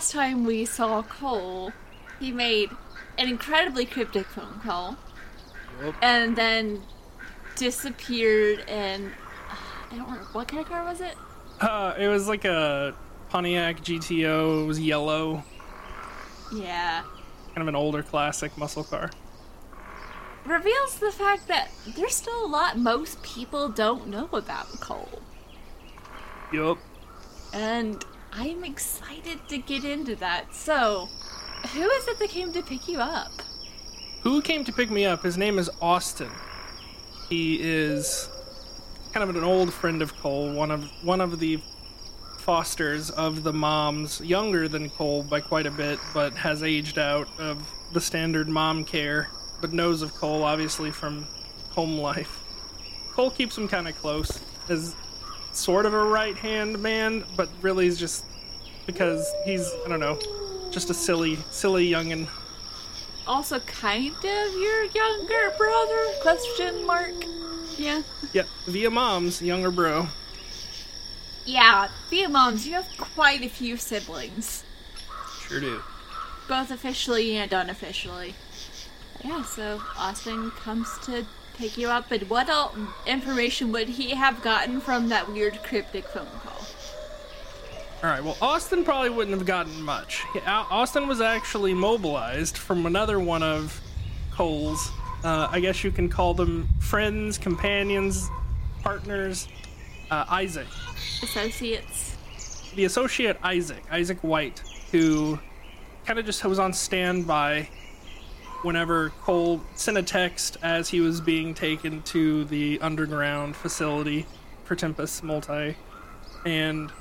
last time we saw Cole, he made an incredibly cryptic phone call Yep. and then disappeared and I don't remember what kind of car was it? Uh, it was like a Pontiac GTO. It was yellow, Yeah. kind of an older classic muscle car. Reveals the fact that there's still a lot most people don't know about Cole. Yup. And I'm excited to get into that. So, who is it that came to pick you up? Who came to pick me up? His name is Austin. He is kind of an old friend of Cole, one of one of the fosters of the moms, younger than Cole by quite a bit, but has aged out of the standard mom care, but knows of Cole obviously from home life. Cole keeps him kind of close as sort of a right hand man, but really is just because he's I don't know, just a silly silly youngin. Also, kind of your younger brother? Question mark. Yeah. Yeah, via mom's younger bro. Yeah, via moms, you have quite a few siblings, Sure do. both officially and unofficially. Yeah, so Austin comes to pick you up, and what all information would he have gotten from that weird cryptic phone call? All right. Well, Austin probably wouldn't have gotten much. Austin was actually mobilized from another one of Cole's. Uh, I guess you can call them friends, companions, partners. Uh, Isaac, Associates. the associate Isaac, Isaac White, who kind of just was on standby whenever Cole sent a text as he was being taken to the underground facility for Tempest Multi. And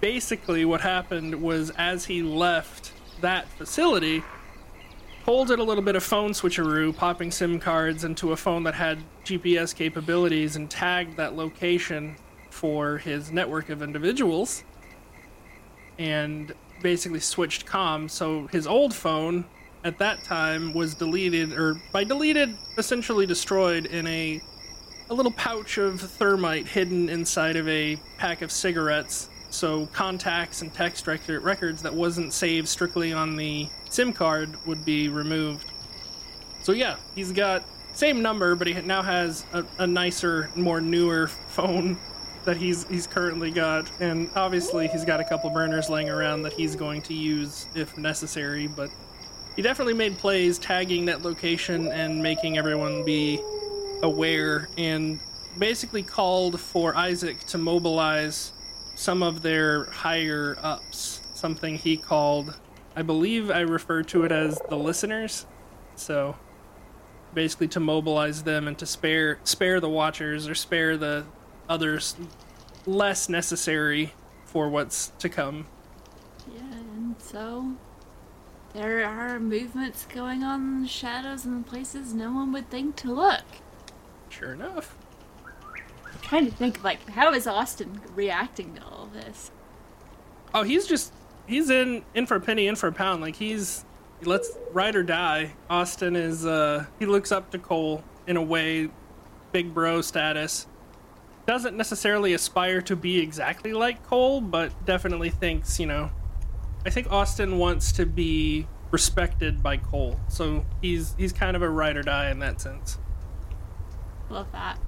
basically, what happened was as he left that facility, Cole did a little bit of phone switcheroo, popping SIM cards into a phone that had GPS capabilities and tagged that location for his network of individuals and basically switched comms. So his old phone at that time was deleted, or by deleted, essentially destroyed in a a little pouch of thermite hidden inside of a pack of cigarettes. So contacts and text record- records that wasn't saved strictly on the SIM card would be removed. So yeah, he's got same number, but he now has a, a nicer, more newer phone that he's he's currently got, and obviously he's got a couple burners laying around that he's going to use if necessary. But he definitely made plays tagging that location and making everyone be aware, and basically called for Isaac to mobilize some of their higher ups. Something he called, I believe I refer to it as the listeners. So basically to mobilize them and to spare spare the watchers or spare the others less necessary for what's to come. Yeah, and so there are movements going on in the shadows and places no one would think to look. Sure enough. I'm trying to think, like, how is Austin reacting to all this? Oh, he's just he's in in for a penny, in for a pound. Like he's let's ride or die. Austin is uh he looks up to Cole in a way, big bro status. Doesn't necessarily aspire to be exactly like Cole, but definitely thinks, you know, I think Austin wants to be respected by Cole. So he's he's kind of a ride or die in that sense. Love that.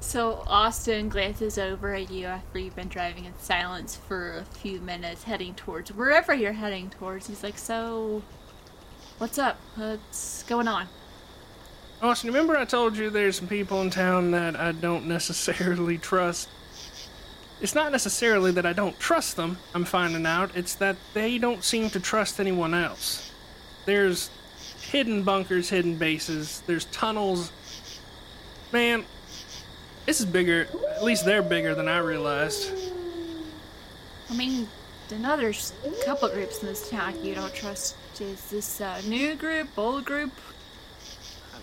So Austin glances over at you after you've been driving in silence for a few minutes, heading towards wherever you're heading towards. He's like, "So, what's up? What's going on?" Austin, remember I told you there's some people in town that I don't necessarily trust? It's not necessarily that I don't trust them, I'm finding out. It's that they don't seem to trust anyone else. There's hidden bunkers, hidden bases, there's tunnels. Man, this is bigger. At least they're bigger than I realized. I mean, I know there's a couple groups in this town you don't trust. Is this a new group, old group?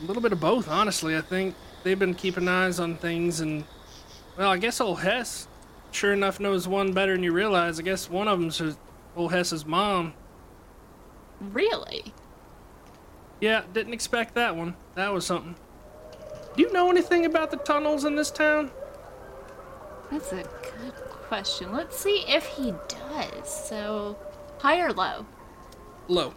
A little bit of both, honestly. I think they've been keeping eyes on things, and well, I guess old Hess, sure enough, knows one better than you realize. I guess one of them's his- old Hess's mom. Really? Yeah, didn't expect that one. That was something. Do you know anything about the tunnels in this town? That's a good question. Let's see if he does. So, High or low? Low.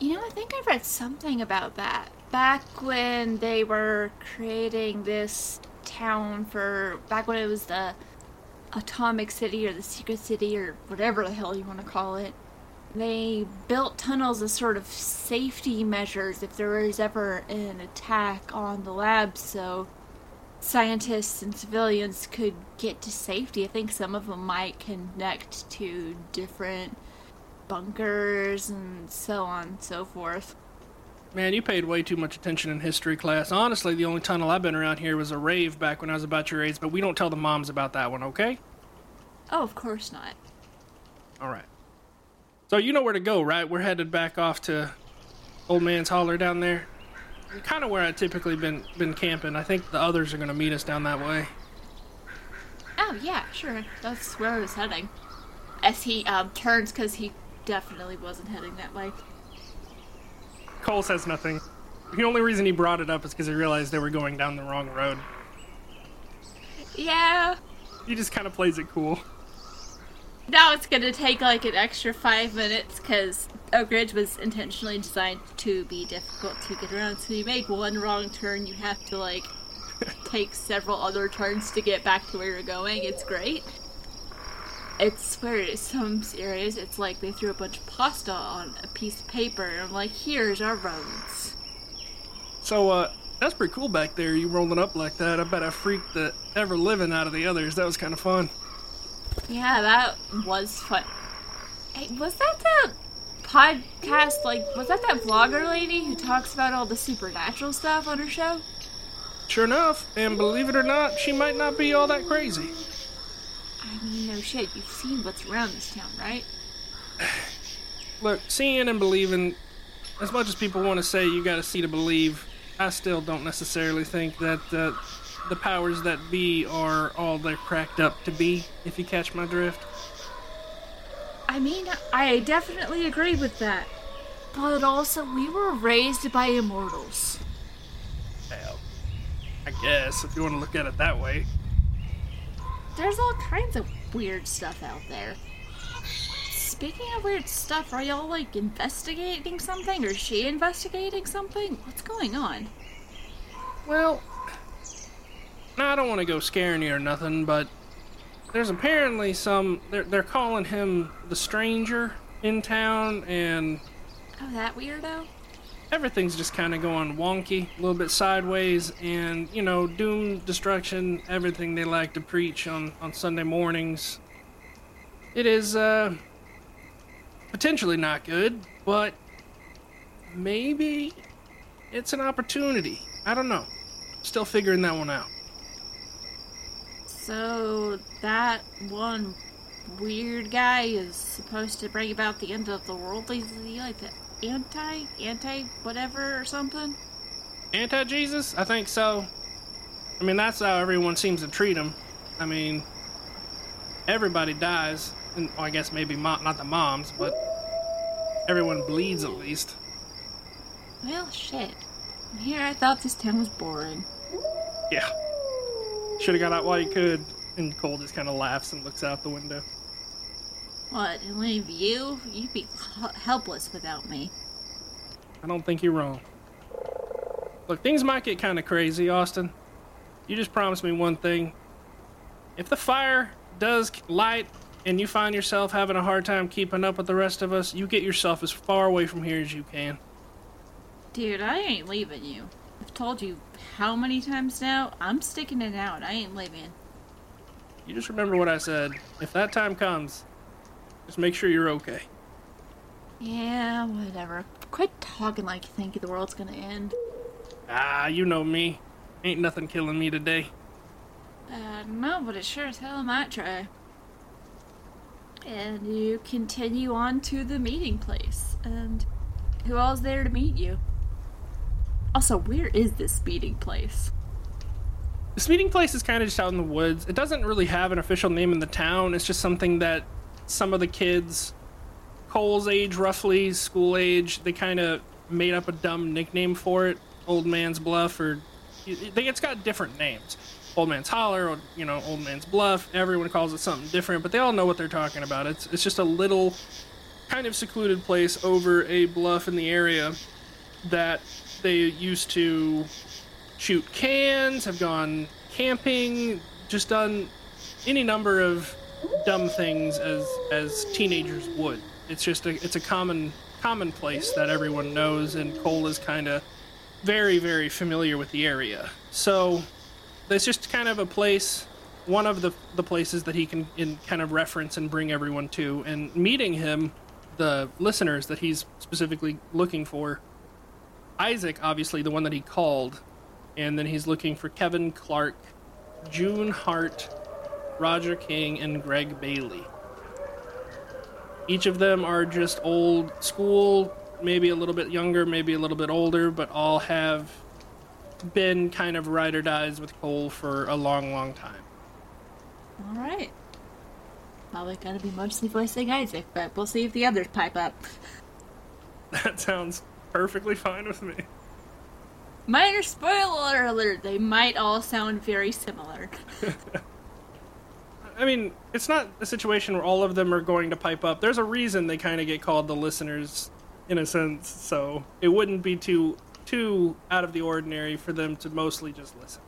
You know, I think I read something about that. Back when they were creating this town for. Back when it was the Atomic City or the Secret City or whatever the hell you want to call it. They built tunnels as sort of safety measures if there was ever an attack on the lab so scientists and civilians could get to safety. I think some of them might connect to different bunkers and so on and so forth. Man, you paid way too much attention in history class. Honestly, the only tunnel I've been around here was a rave back when I was about your age, but we don't tell the moms about that one, okay? Oh, of course not. All right. So you know where to go, right? We're headed back off to Old Man's Holler down there. Kind of where I typically been been camping. I think the others are going to meet us down that way. Oh, yeah, sure. That's where I was heading. As he um, turns, because he definitely wasn't heading that way. Cole says nothing. The only reason he brought it up is because he realized they were going down the wrong road. Yeah. He just kind of plays it cool. Now it's gonna take like an extra five minutes because Oak Ridge was intentionally designed to be difficult to get around. So you make one wrong turn, you have to like take several other turns to get back to where you're going. It's great. It's where some areas it's like they threw a bunch of pasta on a piece of paper and I'm like, here's our roads. So, uh, that's pretty cool back there. You rolling up like that. I bet I freaked the ever living out of the others. That was kind of fun. Yeah, that was fun. Hey, was that the podcast? Like, was that that vlogger lady who talks about all the supernatural stuff on her show? Sure enough, and believe it or not, she might not be all that crazy. No shit. You've seen what's around this town, right? Look, seeing and believing, as much as people want to say you gotta see to believe, I still don't necessarily think that uh, the powers that be are all they're cracked up to be, if you catch my drift. I mean, I definitely agree with that. But also, we were raised by immortals. Hell, I guess, if you want to look at it that way. There's all kinds of weird stuff out there. Speaking of weird stuff, are y'all like investigating something? Or is she investigating something? What's going on? Well, I don't want to go scaring you or nothing, but there's apparently some. They're, they're calling him the stranger in town, and Oh, that weirdo? Everything's just kind of going wonky, a little bit sideways, and you know, doom, destruction, everything they like to preach on on Sunday mornings. It is uh potentially not good, but maybe it's an opportunity. I don't know. Still figuring that one out. So, that one weird guy is supposed to bring about the end of the world? He like the anti, anti whatever or something? Anti Jesus? I think so. I mean, that's how everyone seems to treat him. I mean, everybody dies. And, well, I guess maybe mo- not the moms, but everyone bleeds at least. Well, shit. Here, I thought this town was boring. Yeah. Should have got out while you could. And Cole just kind of laughs and looks out the window. What, leave you? You'd be helpless without me. I don't think you're wrong. Look, things might get kind of crazy, Austin. You just promised me one thing. If the fire does light and you find yourself having a hard time keeping up with the rest of us, you get yourself as far away from here as you can. Dude, I ain't leaving you. I've told you how many times now? I'm sticking it out. I ain't leaving. You just remember what I said. If that time comes, just make sure you're okay. Yeah, whatever. Quit talking like you think the world's gonna end. Ah, you know me. Ain't nothing killing me today. Uh, no, but it sure as hell might try. And you continue on to the meeting place. And who all's there to meet you? Also, where is this meeting place? This meeting place is kind of just out in the woods. It doesn't really have an official name in the town. It's just something that some of the kids, Cole's age roughly, school age, they kind of made up a dumb nickname for it. Old Man's Bluff, or it's got different names. Old Man's Holler, or you know, Old Man's Bluff. Everyone calls it something different, but they all know what they're talking about. It's it's just a little kind of secluded place over a bluff in the area that they used to shoot cans, have gone camping, just done any number of dumb things as as teenagers would. It's just a it's a common commonplace that everyone knows, and Cole is kind of very very familiar with the area. So it's just kind of a place, one of the the places that he can in kind of reference and bring everyone to. And meeting him, the listeners that he's specifically looking for, Isaac, obviously the one that he called, and then he's looking for Kevin Clark, June Hart, Roger King, and Greg Bailey. Each of them are just old school, maybe a little bit younger, maybe a little bit older, but all have been kind of ride or dies with Cole for a long, long time. All right. Probably gonna be mostly voicing Isaac, but we'll see if the others pipe up. That sounds perfectly fine with me. Minor spoiler alert: they might all sound very similar. I mean, it's not a situation where all of them are going to pipe up. There's a reason they kind of get called the listeners, in a sense. So it wouldn't be too too out of the ordinary for them to mostly just listen.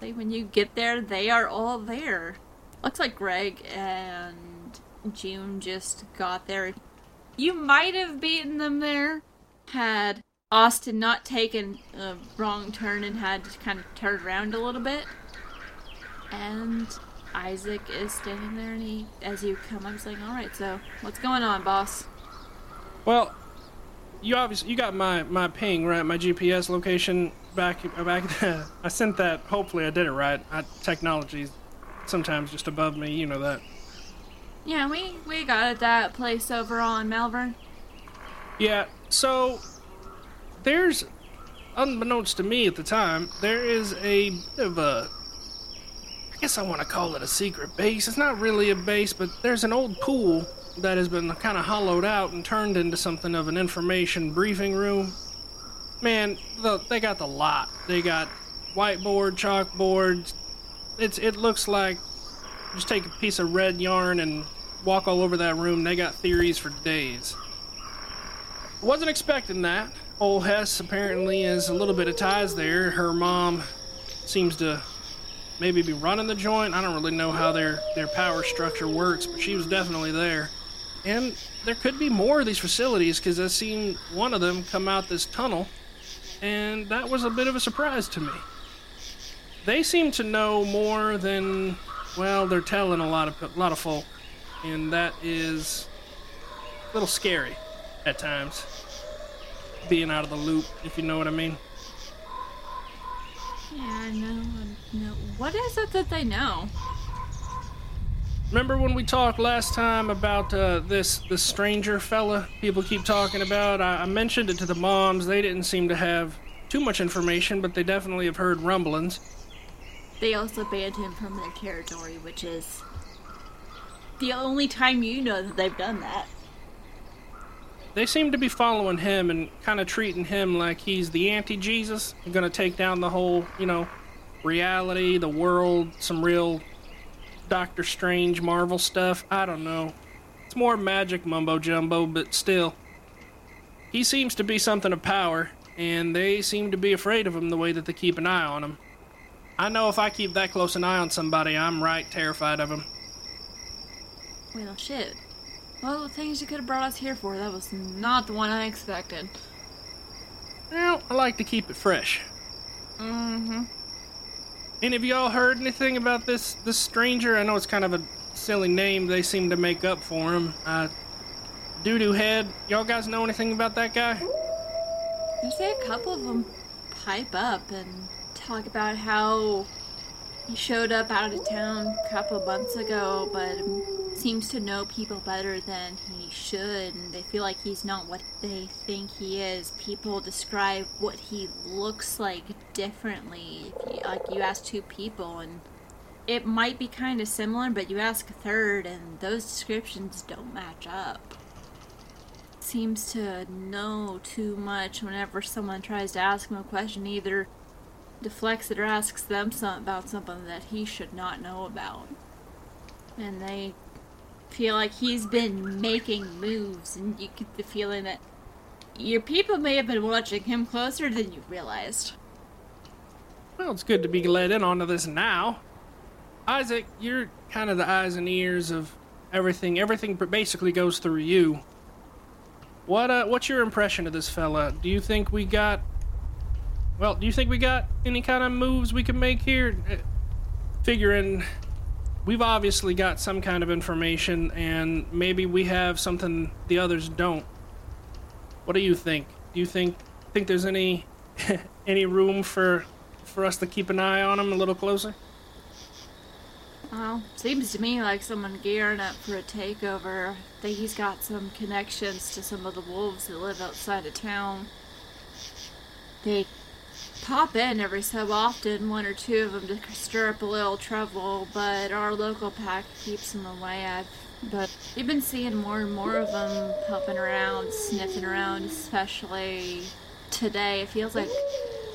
When you get there, they are all there. Looks like Greg and June just got there. You might have beaten them there had Austin not taken a wrong turn and had to kind of turn around a little bit. And Isaac is standing there, and he, as you come up, he's like, "All right, so what's going on, boss?" Well, you obviously you got my my ping right, my GPS location back uh, back. there. I sent that. Hopefully, I did it right. I, technology's sometimes just above me. You know that. Yeah, we we got it that place over on Malvern. Yeah. So there's, unbeknownst to me at the time, there is a bit of a. Guess I want to call it a secret base. It's not really a base, but there's an old pool that has been kind of hollowed out and turned into something of an information briefing room. Man, the, they got the lot. They got whiteboard, chalkboards. It's it looks like just take a piece of red yarn and walk all over that room. They got theories for days. Wasn't expecting that. Old Hess apparently is a little bit of ties there. Her mom seems to maybe be running the joint. I don't really know how their their power structure works, but she was definitely there. And there could be more of these facilities because I've seen one of them come out this tunnel, and that was a bit of a surprise to me. They seem to know more than, well, they're telling a lot of a lot of folk, and that is a little scary at times. Being out of the loop, if you know what I mean. Yeah, I know. I know. What is it that they know? Remember when we talked last time about uh, this this stranger fella people keep talking about? I, I mentioned it to the moms. They didn't seem to have too much information, but they definitely have heard rumblings. They also banned him from their territory, which is the only time you know that they've done that. They seem to be following him and kind of treating him like he's the anti Jesus, going to take down the whole, you know, reality, the world, some real Doctor Strange Marvel stuff. I don't know. It's more magic mumbo jumbo, but still. He seems to be something of power, and they seem to be afraid of him the way that they keep an eye on him. I know if I keep that close an eye on somebody, I'm right terrified of him. Well, shit. Well, the things you could have brought us here for, that was not the one I expected. Well, I like to keep it fresh. Mm-hmm. Any of y'all heard anything about this this stranger? I know it's kind of a silly name they seem to make up for him. Uh, Doodoo Head. Y'all guys know anything about that guy? I say a couple of them pipe up and talk about how he showed up out of town a couple months ago, but seems to know people better than he should, and they feel like he's not what they think he is. People describe what he looks like differently. If you, like you ask two people, and it might be kind of similar, but you ask a third, and those descriptions don't match up. Seems to know too much whenever someone tries to ask him a question. Either deflects it or asks them something about something that he should not know about. And they feel like he's been making moves, and you get the feeling that your people may have been watching him closer than you realized. Well, it's good to be let in onto this now. Isaac, you're kind of the eyes and ears of everything. Everything basically goes through you. What uh, what's your impression of this fella? Do you think we got well, do you think we got any kind of moves we can make here? Uh, figuring we've obviously got some kind of information and maybe we have something the others don't. What do you think? Do you think think there's any any room for for us to keep an eye on him a little closer? Well, seems to me like someone gearing up for a takeover. I think he's got some connections to some of the wolves that live outside of town. They pop in every so often, one or two of them to stir up a little trouble, but our local pack keeps them away. I've, but we've been seeing more and more of them popping around, sniffing around, especially today. It feels like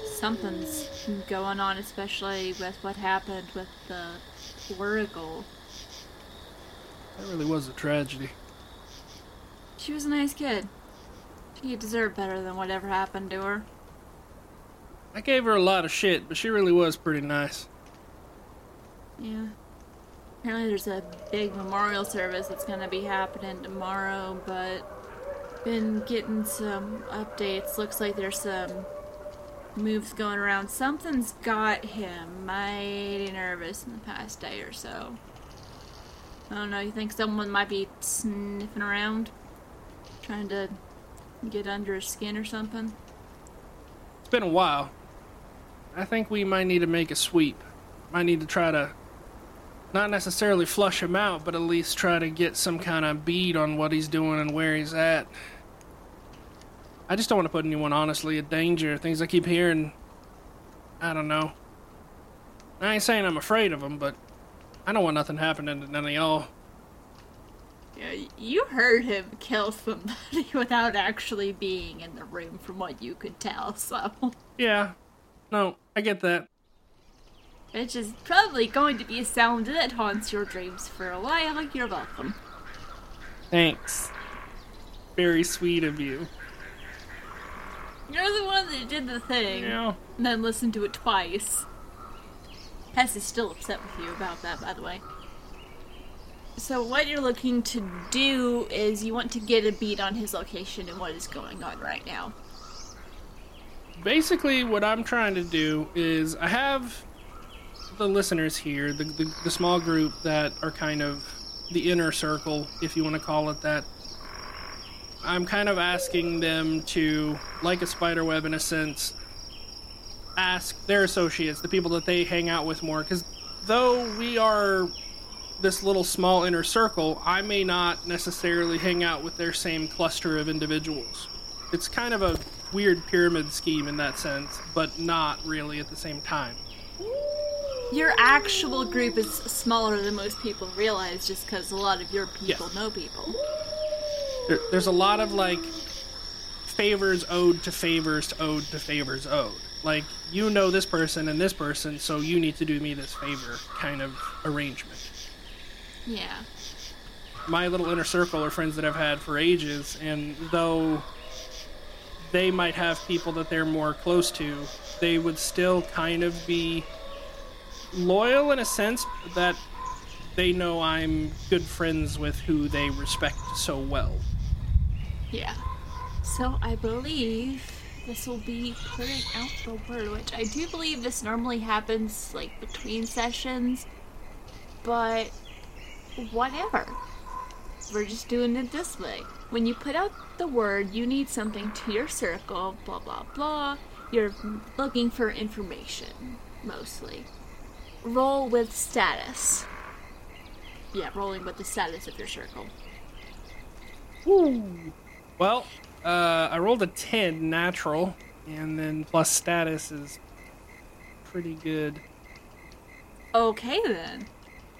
something's going on, especially with what happened with the Warrigal. That really was a tragedy. She was a nice kid. She deserved better than whatever happened to her. I gave her a lot of shit, but she really was pretty nice. Yeah. Apparently there's a big memorial service that's gonna be happening tomorrow, but been getting some updates. Looks like there's some moves going around. Something's got him mighty nervous in the past day or so. I don't know, you think someone might be sniffing around? Trying to get under his skin or something? It's been a while. I think we might need to make a sweep. Might need to try to not necessarily flush him out, but at least try to get some kind of bead on what he's doing and where he's at. I just don't want to put anyone honestly in danger. Things I keep hearing, I don't know. I ain't saying I'm afraid of them, but I don't want nothing happening to none of y'all. Yeah, you heard him kill somebody without actually being in the room, from what you could tell. So yeah, no, I get that. Which is probably going to be a sound that haunts your dreams for a while. You're welcome. Thanks. Very sweet of you. You're the one that did the thing. Yeah. And then listened to it twice. Hess is still upset with you about that, by the way. So what you're looking to do is you want to get a beat on his location and what is going on right now basically what I'm trying to do is I have the listeners here, the, the, the small group that are kind of the inner circle, if you want to call it that. I'm kind of asking them to, like a spider web in a sense, ask their associates, the people that they hang out with more, because though we are this little small inner circle, I may not necessarily hang out with their same cluster of individuals. It's kind of a weird pyramid scheme in that sense, but not really at the same time. Your actual group is smaller than most people realize just because a lot of your people yes. know people. There, there's a lot of like favors owed to favors owed to favors owed. Like, you know this person and this person, so you need to do me this favor kind of arrangement. Yeah. My little inner circle are friends that I've had for ages, and though they might have people that they're more close to, they would still kind of be loyal in a sense that they know I'm good friends with who they respect so well. Yeah. So I believe this will be putting out the word, which I do believe this normally happens like between sessions, but whatever. We're just doing it this way. When you put out the word, you need something to your circle, blah blah blah. You're looking for information, mostly. Roll with status. Yeah, rolling with the status of your circle. Woo! Well, uh, I rolled a 10 natural, and then plus status is pretty good. Okay then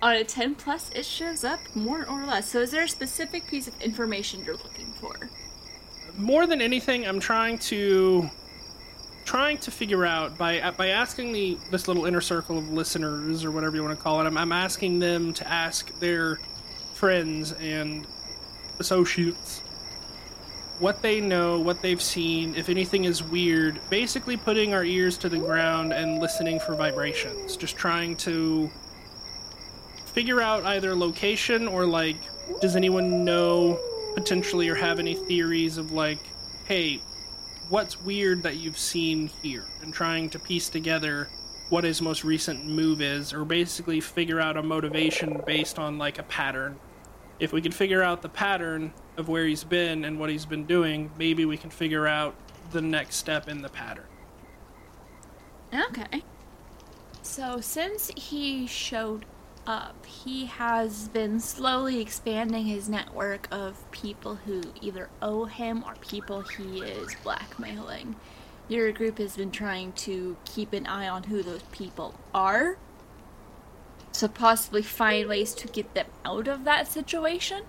on a 10 plus, it shows up more or less. So, is there a specific piece of information you're looking for? More than anything, I'm trying to trying to figure out by by asking the this little inner circle of listeners or whatever you want to call it. I'm, I'm asking them to ask their friends and associates what they know, what they've seen, if anything is weird. Basically, putting our ears to the ground and listening for vibrations. Just trying to figure out either location or like, does anyone know potentially or have any theories of like, hey, what's weird that you've seen here? And trying to piece together what his most recent move is, or basically figure out a motivation based on like a pattern. If we can figure out the pattern, of where he's been and what he's been doing, maybe we can figure out the next step in the pattern. Okay. So, since he showed up, he has been slowly expanding his network of people who either owe him or people he is blackmailing. Your group has been trying to keep an eye on who those people are, so possibly find ways to get them out of that situation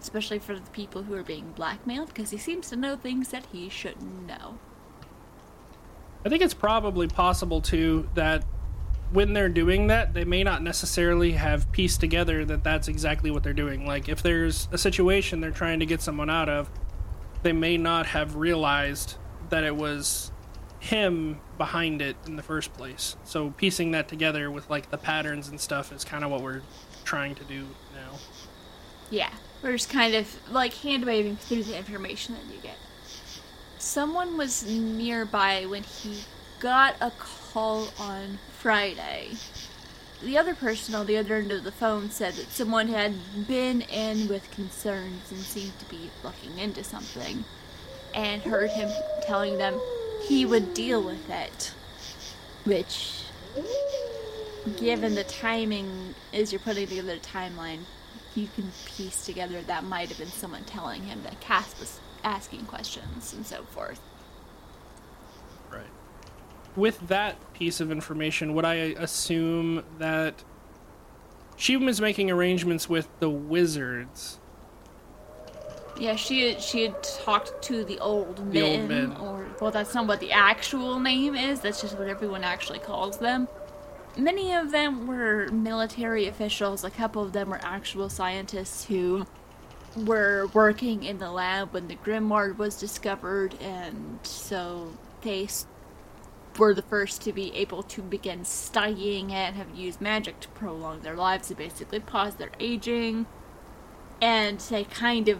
especially for the people who are being blackmailed, because he seems to know things that he shouldn't know. I think it's probably possible too that when they're doing that, they may not necessarily have pieced together that that's exactly what they're doing. Like if there's a situation they're trying to get someone out of, they may not have realized that it was him behind it in the first place. So piecing that together with like the patterns and stuff is kind of what we're trying to do now. Yeah, we're just kind of like hand waving through the information that you get. Someone was nearby when he got a call on Friday. The other person on the other end of the phone said that someone had been in with concerns and seemed to be looking into something, and heard him telling them he would deal with it. Which, given the timing, as you're putting together the timeline, you can piece together that might have been someone telling him that Cass was asking questions and so forth. Right. With that piece of information, would I assume that she was making arrangements with the wizards? Yeah, she she had talked to the old the men, old men, or well, that's not what the actual name is. That's just what everyone actually calls them. Many of them were military officials, a couple of them were actual scientists who were working in the lab when the grimoire was discovered, and so they were the first to be able to begin studying it, have used magic to prolong their lives, to basically pause their aging, and they kind of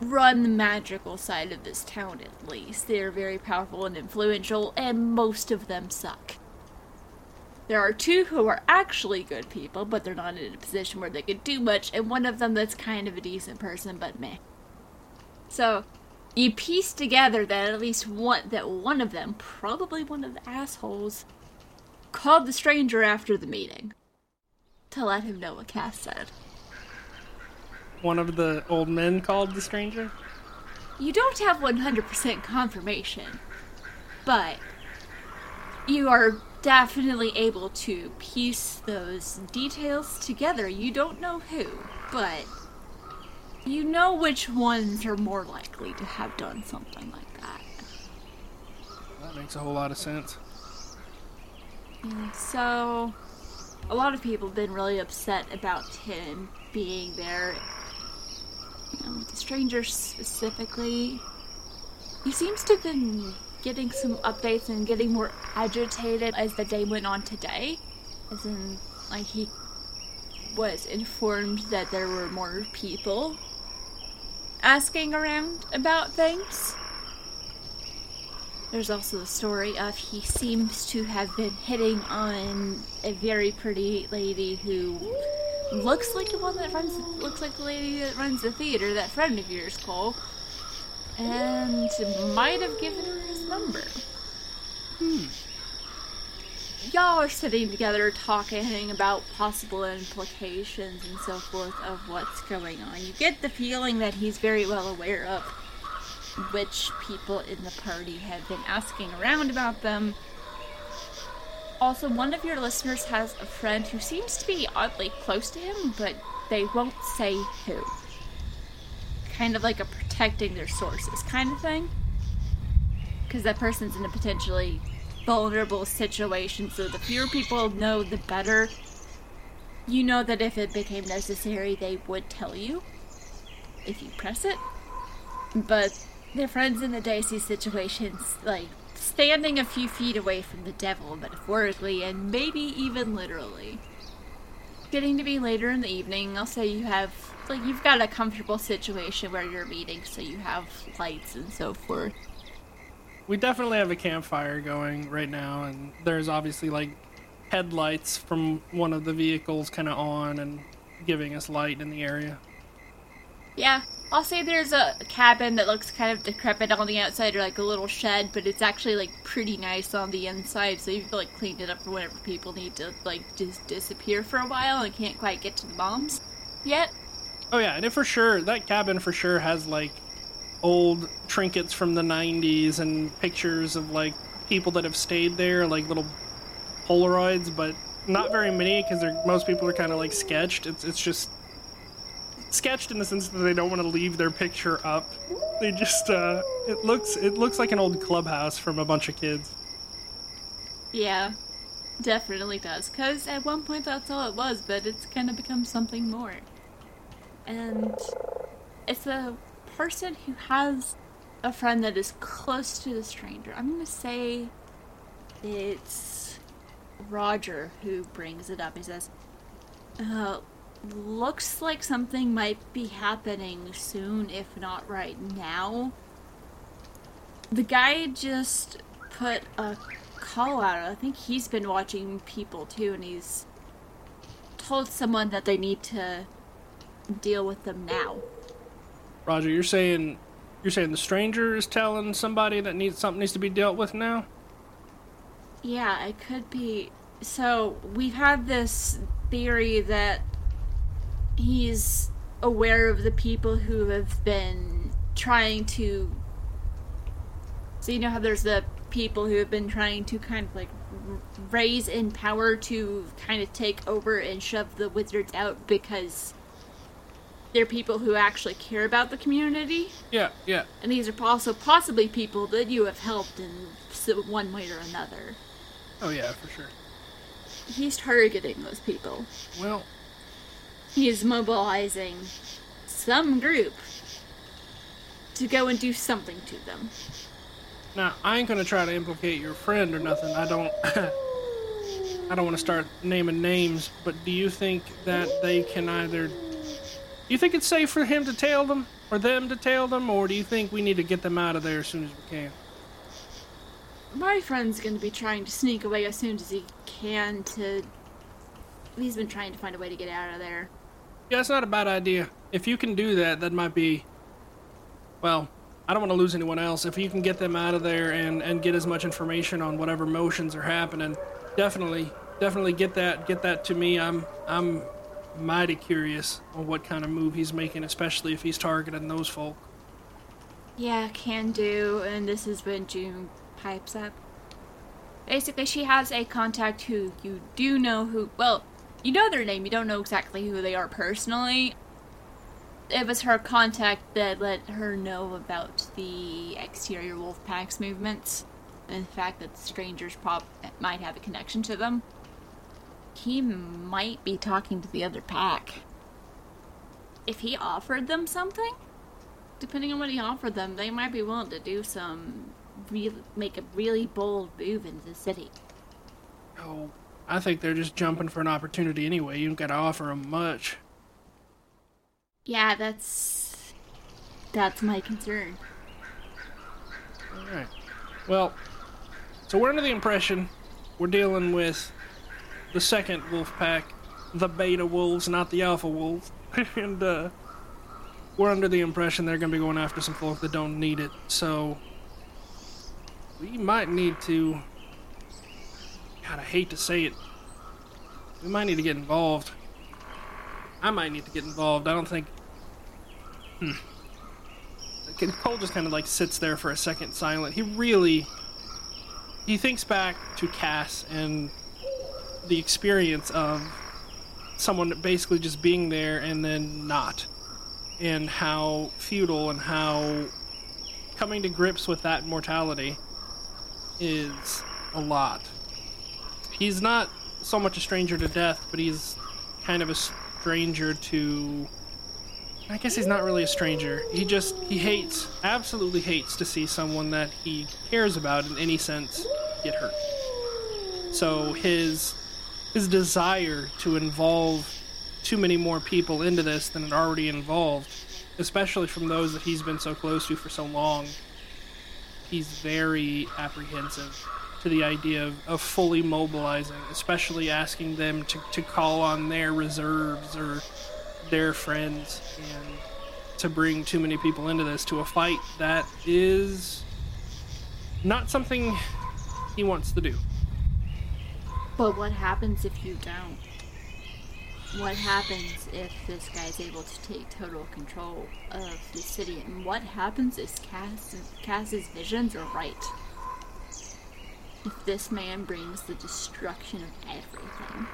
run the magical side of this town at least. They're very powerful and influential, and most of them suck. There are two who are actually good people, but they're not in a position where they could do much, and one of them that's kind of a decent person, but meh. So, you piece together that at least one that one of them, probably one of the assholes, called the stranger after the meeting to let him know what Cass said. One of the old men called the stranger? You don't have 100% confirmation, but you are definitely able to piece those details together. You don't know who, but you know which ones are more likely to have done something like that. That makes a whole lot of sense. And so, a lot of people have been really upset about him being there. You know, the stranger specifically. He seems to have been getting some updates and getting more agitated as the day went on today. As in, like, he was informed that there were more people asking around about things. There's also the story of he seems to have been hitting on a very pretty lady who looks like the one that runs looks like the lady that runs the theater, that friend of yours, Cole and might have given her his number. Hmm. Y'all are sitting together talking about possible implications and so forth of what's going on. You get the feeling that he's very well aware of which people in the party have been asking around about them. Also, one of your listeners has a friend who seems to be oddly close to him, but they won't say who kind of like a protecting their sources kind of thing. because that person's in a potentially vulnerable situation. So the fewer people know, the better. You know that if it became necessary, they would tell you if you press it. But their friends in the dicey situations, like standing a few feet away from the devil, metaphorically and maybe even literally. Getting to be later in the evening, I'll say you have like you've got a comfortable situation where you're meeting, so you have lights and so forth. We definitely have a campfire going right now, and there's obviously like headlights from one of the vehicles kind of on and giving us light in the area. Yeah, I'll say there's a cabin that looks kind of decrepit on the outside, or like a little shed, but it's actually like pretty nice on the inside. So you've like cleaned it up for whenever people need to like just disappear for a while and can't quite get to the bombs yet. Oh yeah, and it for sure that cabin for sure has like old trinkets from the 90s and pictures of like people that have stayed there, like little Polaroids, but not very many because most people are kind of like sketched. It's it's just sketched in the sense that they don't want to leave their picture up. They just uh, it looks it looks like an old clubhouse from a bunch of kids. Yeah, definitely does. Cause at one point that's all it was, but it's kind of become something more. And it's a person who has a friend that is close to the stranger. I'm gonna say it's Roger who brings it up. He says, uh, looks like something might be happening soon, if not right now. The guy just put a call out. I think he's been watching people too, and he's told someone that they need to deal with them now. Roger, you're saying you're saying the stranger is telling somebody that needs something needs to be dealt with now? Yeah, it could be. So we've had this theory that he's aware of the people who have been trying to. So you know how there's the people who have been trying to kind of like raise in power to kind of take over and shove the wizards out because they're people who actually care about the community. Yeah, yeah. And these are also possibly people that you have helped in one way or another. Oh yeah, for sure. He's targeting those people. Well, he's mobilizing some group to go and do something to them. Now, I ain't gonna try to implicate your friend or nothing. I don't. I don't want to start naming names, but do you think that they can either you think it's safe for him to tail them, or them to tail them, or do you think we need to get them out of there as soon as we can? My friend's gonna be trying to sneak away as soon as he can to. He's been trying to find a way to get out of there. Yeah, it's not a bad idea. If you can do that, that might be. Well, I don't want to lose anyone else. If you can get them out of there and, and get as much information on whatever motions are happening, definitely, definitely get that get that to me. I'm I'm mighty curious on what kind of move he's making, especially if he's targeting those folk. Yeah, can do. And this is when June pipes up. Basically, she has a contact who you do know who. Well, you know their name, you don't know exactly who they are personally. It was her contact that let her know about the exterior wolf packs movements and the fact that strangers might have a connection to them he might be talking to the other pack. If he offered them something, depending on what he offered them, they might be willing to do some, real, make a really bold move into the city. Oh, I think they're just jumping for an opportunity anyway. You don't got to offer them much. Yeah, that's that's my concern. All right. Well, so we're under the impression we're dealing with the second wolf pack, the beta wolves, not the alpha wolves. and uh, we're under the impression they're going to be going after some folk that don't need it. So we might need to. God, I hate to say it. We might need to get involved. I might need to get involved. I don't think. Hmm. Cole just kind of like sits there for a second silent. He really. He thinks back to Cass and the experience of someone basically just being there and then not, and how futile and how coming to grips with that mortality is a lot. He's not so much a stranger to death, but he's kind of a stranger to. I guess he's not really a stranger. He just he hates, absolutely hates to see someone that he cares about in any sense get hurt. So his his desire to involve too many more people into this than it already involved, especially from those that he's been so close to for so long, he's very apprehensive to the idea of, of fully mobilizing, especially asking them to, to call on their reserves or their friends and to bring too many people into this to a fight that is not something he wants to do. But what happens if you don't? What happens if this guy is able to take total control of the city? And what happens if Cass, Cass's visions are right? If this man brings the destruction of everything.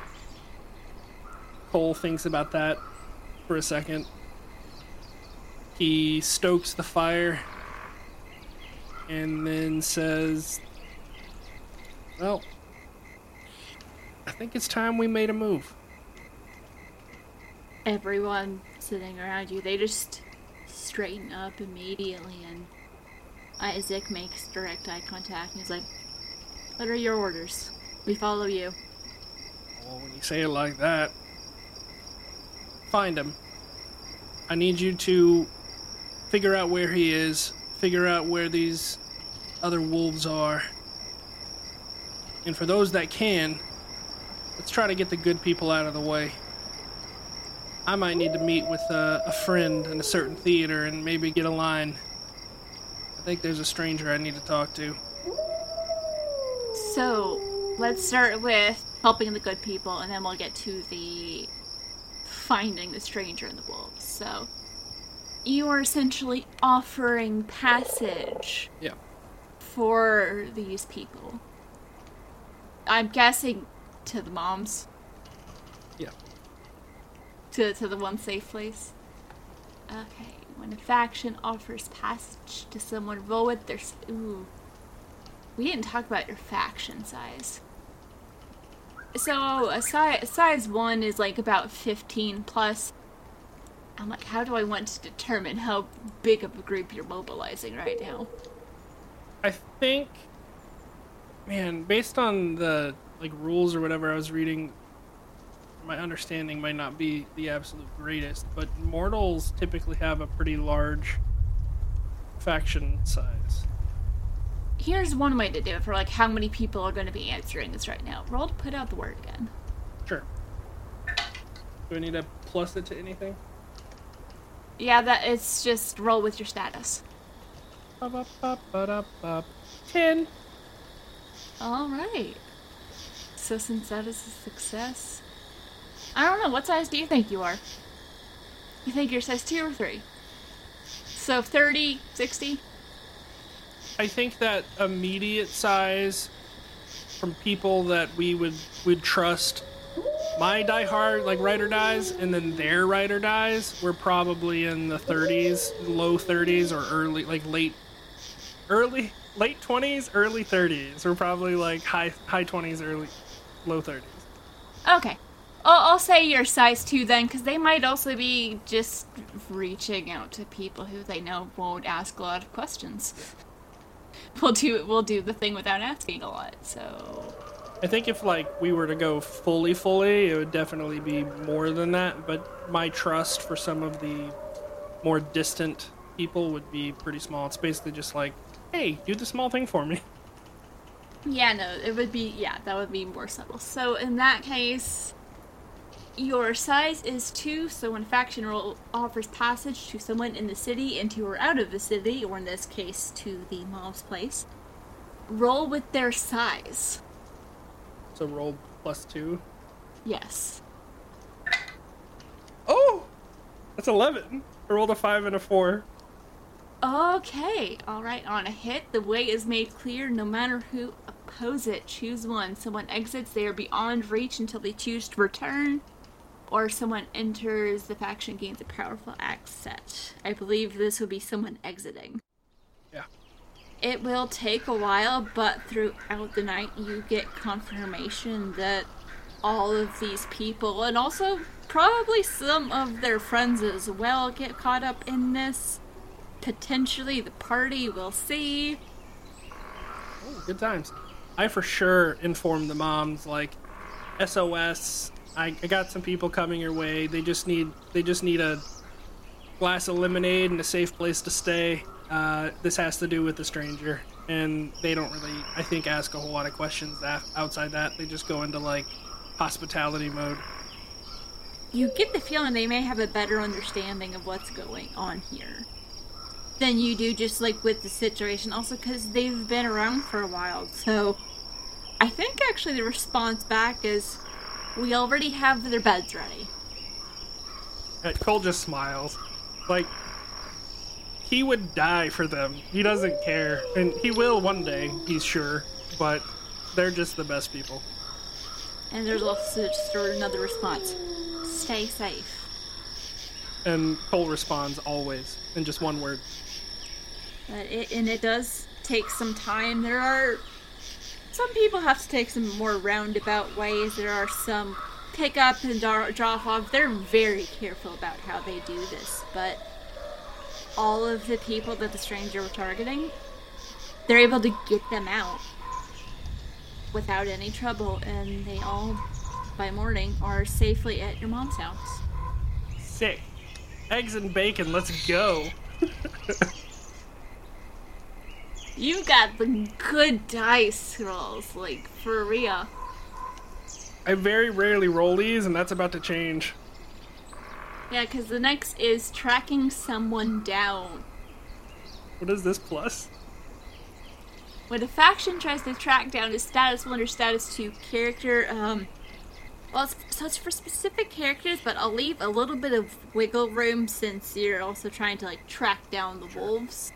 Cole thinks about that for a second. He stokes the fire and then says, Well, I think it's time we made a move. Everyone sitting around you, they just straighten up immediately, and Isaac makes direct eye contact and he's like, What are your orders? We follow you. Well, when you say it like that, find him. I need you to figure out where he is, figure out where these other wolves are. And for those that can, let's try to get the good people out of the way. I might need to meet with a, a friend in a certain theater and maybe get a line. I think there's a stranger I need to talk to. So, let's start with helping the good people, and then we'll get to the finding the stranger and the wolves. So, you are essentially offering passage Yeah. for these people. I'm guessing to the moms, Yeah. to, to the one safe place. Okay, when a faction offers passage to someone, roll with their. Ooh. We didn't talk about your faction size. So, a size, size 1 is like about 15 plus. I'm like, how do I want to determine how big of a group you're mobilizing right now? I think, man, based on the like rules or whatever I was reading, my understanding might not be the absolute greatest, but mortals typically have a pretty large faction size. Here's one way to do it for like how many people are going to be answering this right now. Roll to put out the word again. Sure. Do I need to plus it to anything? Yeah, that it's just roll with your status. Ba-ba-ba-ba-da-ba. Ten. All right. So since that is a success, I don't know. What size do you think you are? You think you're size two or three? So 30, 60? I think that immediate size from people that we would would trust my Die Hard, like ride or dies and then their ride or dies we're probably in the 30s low 30s or early like late early late 20s early 30s we're probably like high high 20s early low 30s Okay. I'll, I'll say you're size two then, because they might also be just reaching out to people who they know won't ask a lot of questions. We'll do we'll do the thing without asking a lot. So I think if like we were to go fully fully, it would definitely be more than that, but my trust for some of the more distant people would be pretty small. It's basically just like, "Hey, do the small thing for me." Yeah, no, it would be yeah, that would be more subtle. So in that case, your size is two. So when faction roll offers passage to someone in the city, into or out of the city, or in this case to the mob's place, roll with their size. So roll plus 2. Yes. Oh! That's 11. I rolled a 5 and a 4. Okay, alright, on a hit, the way is made clear no matter who oppose it. Choose one. Someone exits, they are beyond reach until they choose to return. Or someone enters, the faction gains a powerful asset. I believe this would be someone exiting. Yeah. it will take a while, but throughout the night, you get confirmation that all of these people, and also probably some of their friends as well, get caught up in this. Potentially the party, we'll see. Oh, good times. I for sure informed the moms like SOS. I, I got some people coming your way. They just need they just need a glass of lemonade and a safe place to stay. Uh, this has to do with the stranger, and they don't really, I think, ask a whole lot of questions that, outside that. They just go into like hospitality mode. You get the feeling they may have a better understanding of what's going on here than you do just like with the situation. Also, because they've been around for a while, so I think actually the response back is, "We already have their beds ready." Cole just smiles, like he would die for them. He doesn't care, and he will one day. He's sure, but they're just the best people. And there's also just another response: "Stay safe." And Cole responds always in just one word. But it, and it does take some time. There are some people have to take some more roundabout ways. There are some pick up and drop off. They're very careful about how they do this, but all of the people that the stranger were targeting, they're able to get them out without any trouble, and they all, by morning, are safely at your mom's house. Sick. Eggs and bacon, let's go. You got the good dice rolls, like for real. I very rarely roll these, and that's about to change. Yeah, because the next is tracking someone down. What is this plus? When a faction tries to track down a status 1 or status 2 character, um, well, it's, so it's for specific characters, but I'll leave a little bit of wiggle room since you're also trying to, like, track down the wolves.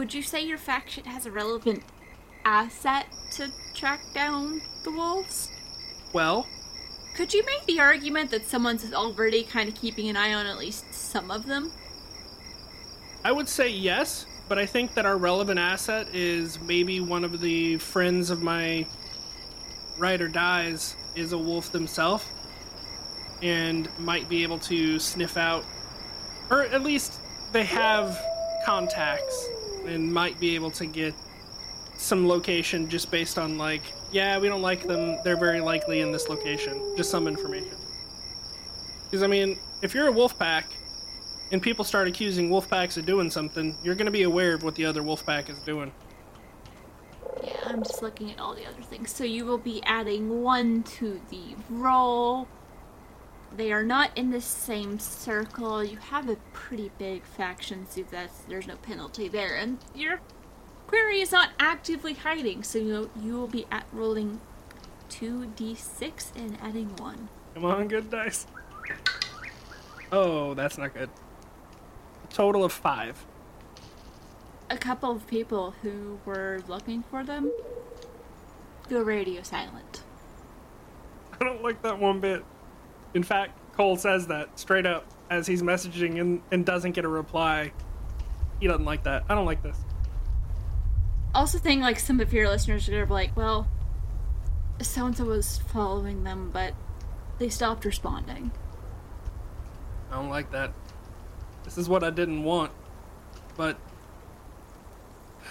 Would you say your faction has a relevant asset to track down the wolves? Well, could you make the argument that someone's already kind of keeping an eye on at least some of them? I would say yes, but I think that our relevant asset is maybe one of the friends of my ride or dies is a wolf themselves and might be able to sniff out, or at least they have contacts and might be able to get some location just based on like, yeah, we don't like them. They're very likely in this location. Just some information. Because I mean, if you're a wolf pack and people start accusing wolf packs of doing something, you're going to be aware of what the other wolf pack is doing. Yeah, I'm just looking at all the other things. So you will be adding one to the roll. They are not in the same circle. You have a pretty big faction, so that's there's no penalty there, and your query is not actively hiding, so you you will be at rolling two d6 and adding one. Come on, good dice. Oh, that's not good. A total of five. A couple of people who were looking for them go radio silent. I don't like that one bit. In fact, Cole says that straight up as he's messaging and, and doesn't get a reply. He doesn't like that. I don't like this. Also, think like some of your listeners are like, well, so and so was following them, but they stopped responding. I don't like that. This is what I didn't want, but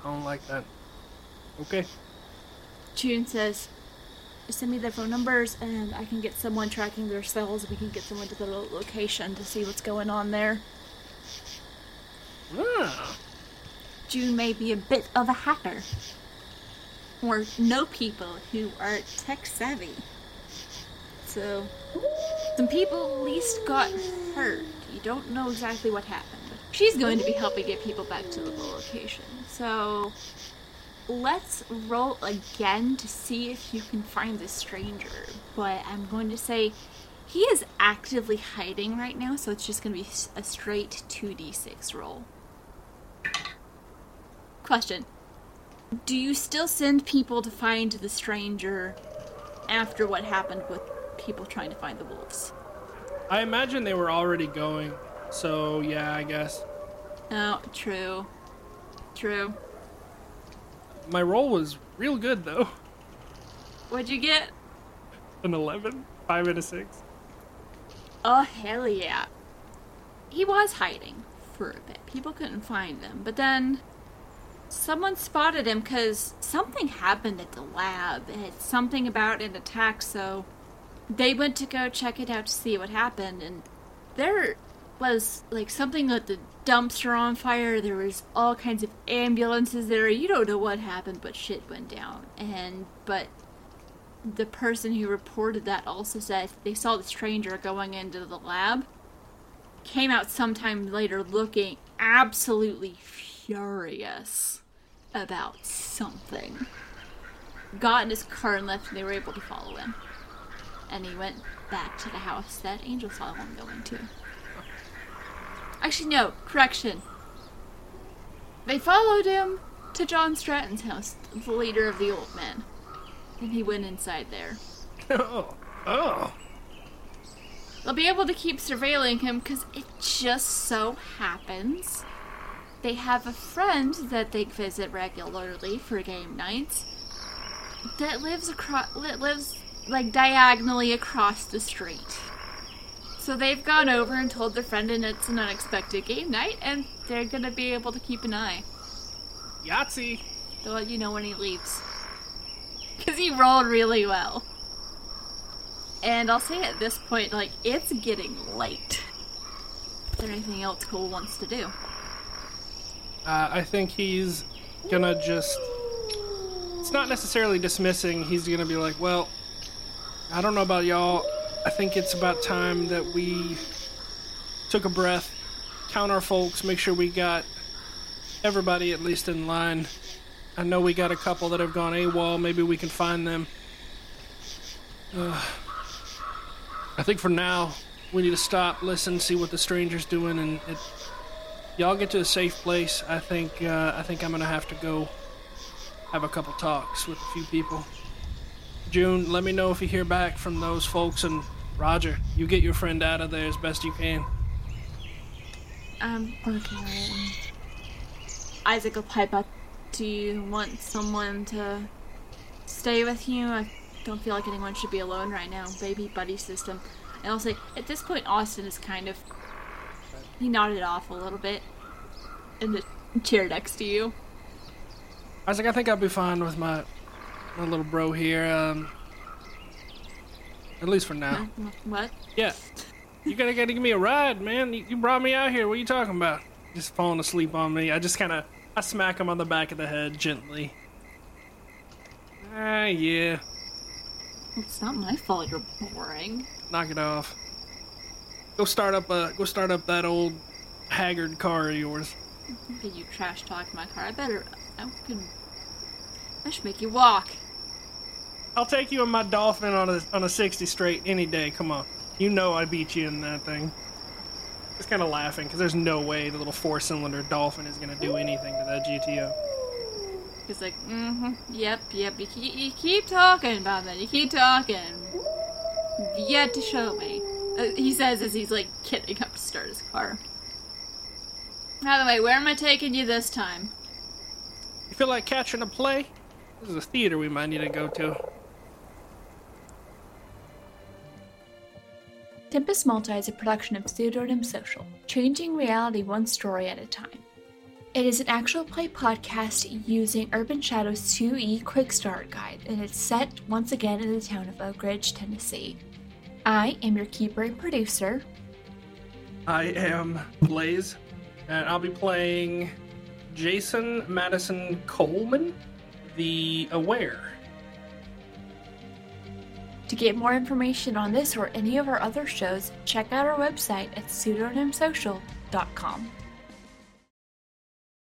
I don't like that. Okay. June says, send me their phone numbers and I can get someone tracking their cells. We can get someone to the location to see what's going on there. Ah. June may be a bit of a hacker. Or know people who are tech savvy. So, some people at least got hurt. You don't know exactly what happened. She's going to be helping get people back to the location. So, let's roll again to see if you can find the stranger. But I'm going to say he is actively hiding right now, so it's just going to be a straight 2d6 roll. Question Do you still send people to find the stranger after what happened with people trying to find the wolves? I imagine they were already going, so yeah, I guess. Oh, true. True. My roll was real good though. What'd you get? An 11, 5 and a 6. Oh, hell yeah. He was hiding for a bit. People couldn't find him. But then someone spotted him because something happened at the lab. It had something about an attack, so they went to go check it out to see what happened. And there was like something with the dumpster on fire. There was all kinds of ambulances there. You don't know what happened, but shit went down. And, but the person who reported that also said they saw the stranger going into the lab. Came out sometime later looking absolutely furious about something. Got in his car and left, and they were able to follow him. And he went back to the house that Angel saw him going to. Actually, no, correction. They followed him to John Stratton's house, the leader of the old men. And he went inside there. Oh. Oh. They'll be able to keep surveilling him because it just so happens they have a friend that they visit regularly for game nights that lives across that lives like diagonally across the street. So they've gone over and told their friend, and it's an unexpected game night, and they're gonna be able to keep an eye. Yahtzee. They'll let you know when he leaves. Because he rolled really well. And I'll say at this point, like, it's getting late. Is there anything else Cole wants to do? Uh, I think he's gonna just. It's not necessarily dismissing. He's gonna be like, well, I don't know about y'all. I think it's about time that we took a breath, count our folks, make sure we got everybody at least in line. I know we got a couple that have gone AWOL. Maybe we can find them. Uh, I think for now, we need to stop, listen, see what the stranger's doing, and it, y'all get to a safe place. I think uh, I think I'm gonna have to go have a couple talks with a few people. June, let me know if you hear back from those folks, and Roger, you get your friend out of there as best you can. I'm working on it. Isaac will pipe up. Do you want someone to stay with you? I don't feel like anyone should be alone right now. Baby buddy system. And I'll say, at this point, Austin is kind of. He nodded off a little bit in the chair next to you. I was like, I think I'll be fine with my my little bro here. Um, at least for now. What? Yeah. You gotta, gotta give me a ride, man. You, you brought me out here. What are you talking about? Just falling asleep on me. I just kind of I smack him on the back of the head gently. Ah, yeah. It's not my fault you're boring. Knock it off. Go start up uh go start up that old haggard car of yours. Did you trash talk my car? I better. I could. I should make you walk. I'll take you and my dolphin on a on a sixty straight any day. Come on, you know I beat you in that thing. Just kind of laughing because there's no way the little four cylinder dolphin is gonna do anything to that GTO. He's like, mm-hmm, yep, yep. You keep, you keep talking about that. You keep talking. You've Yet to show me. Uh, he says as he's like getting up to start his car. By the way, where am I taking you this time? You feel like catching a play? This is a theater we might need to go to. Tempest Multi is a production of Pseudonym Social, changing reality one story at a time. It is an actual play podcast using Urban Shadow's 2E Quick Start Guide, and it's set once again in the town of Oak Ridge, Tennessee. I am your keeper and producer. I am Blaze, and I'll be playing Jason Madison Coleman, the Aware. To get more information on this or any of our other shows, check out our website at pseudonymsocial.com.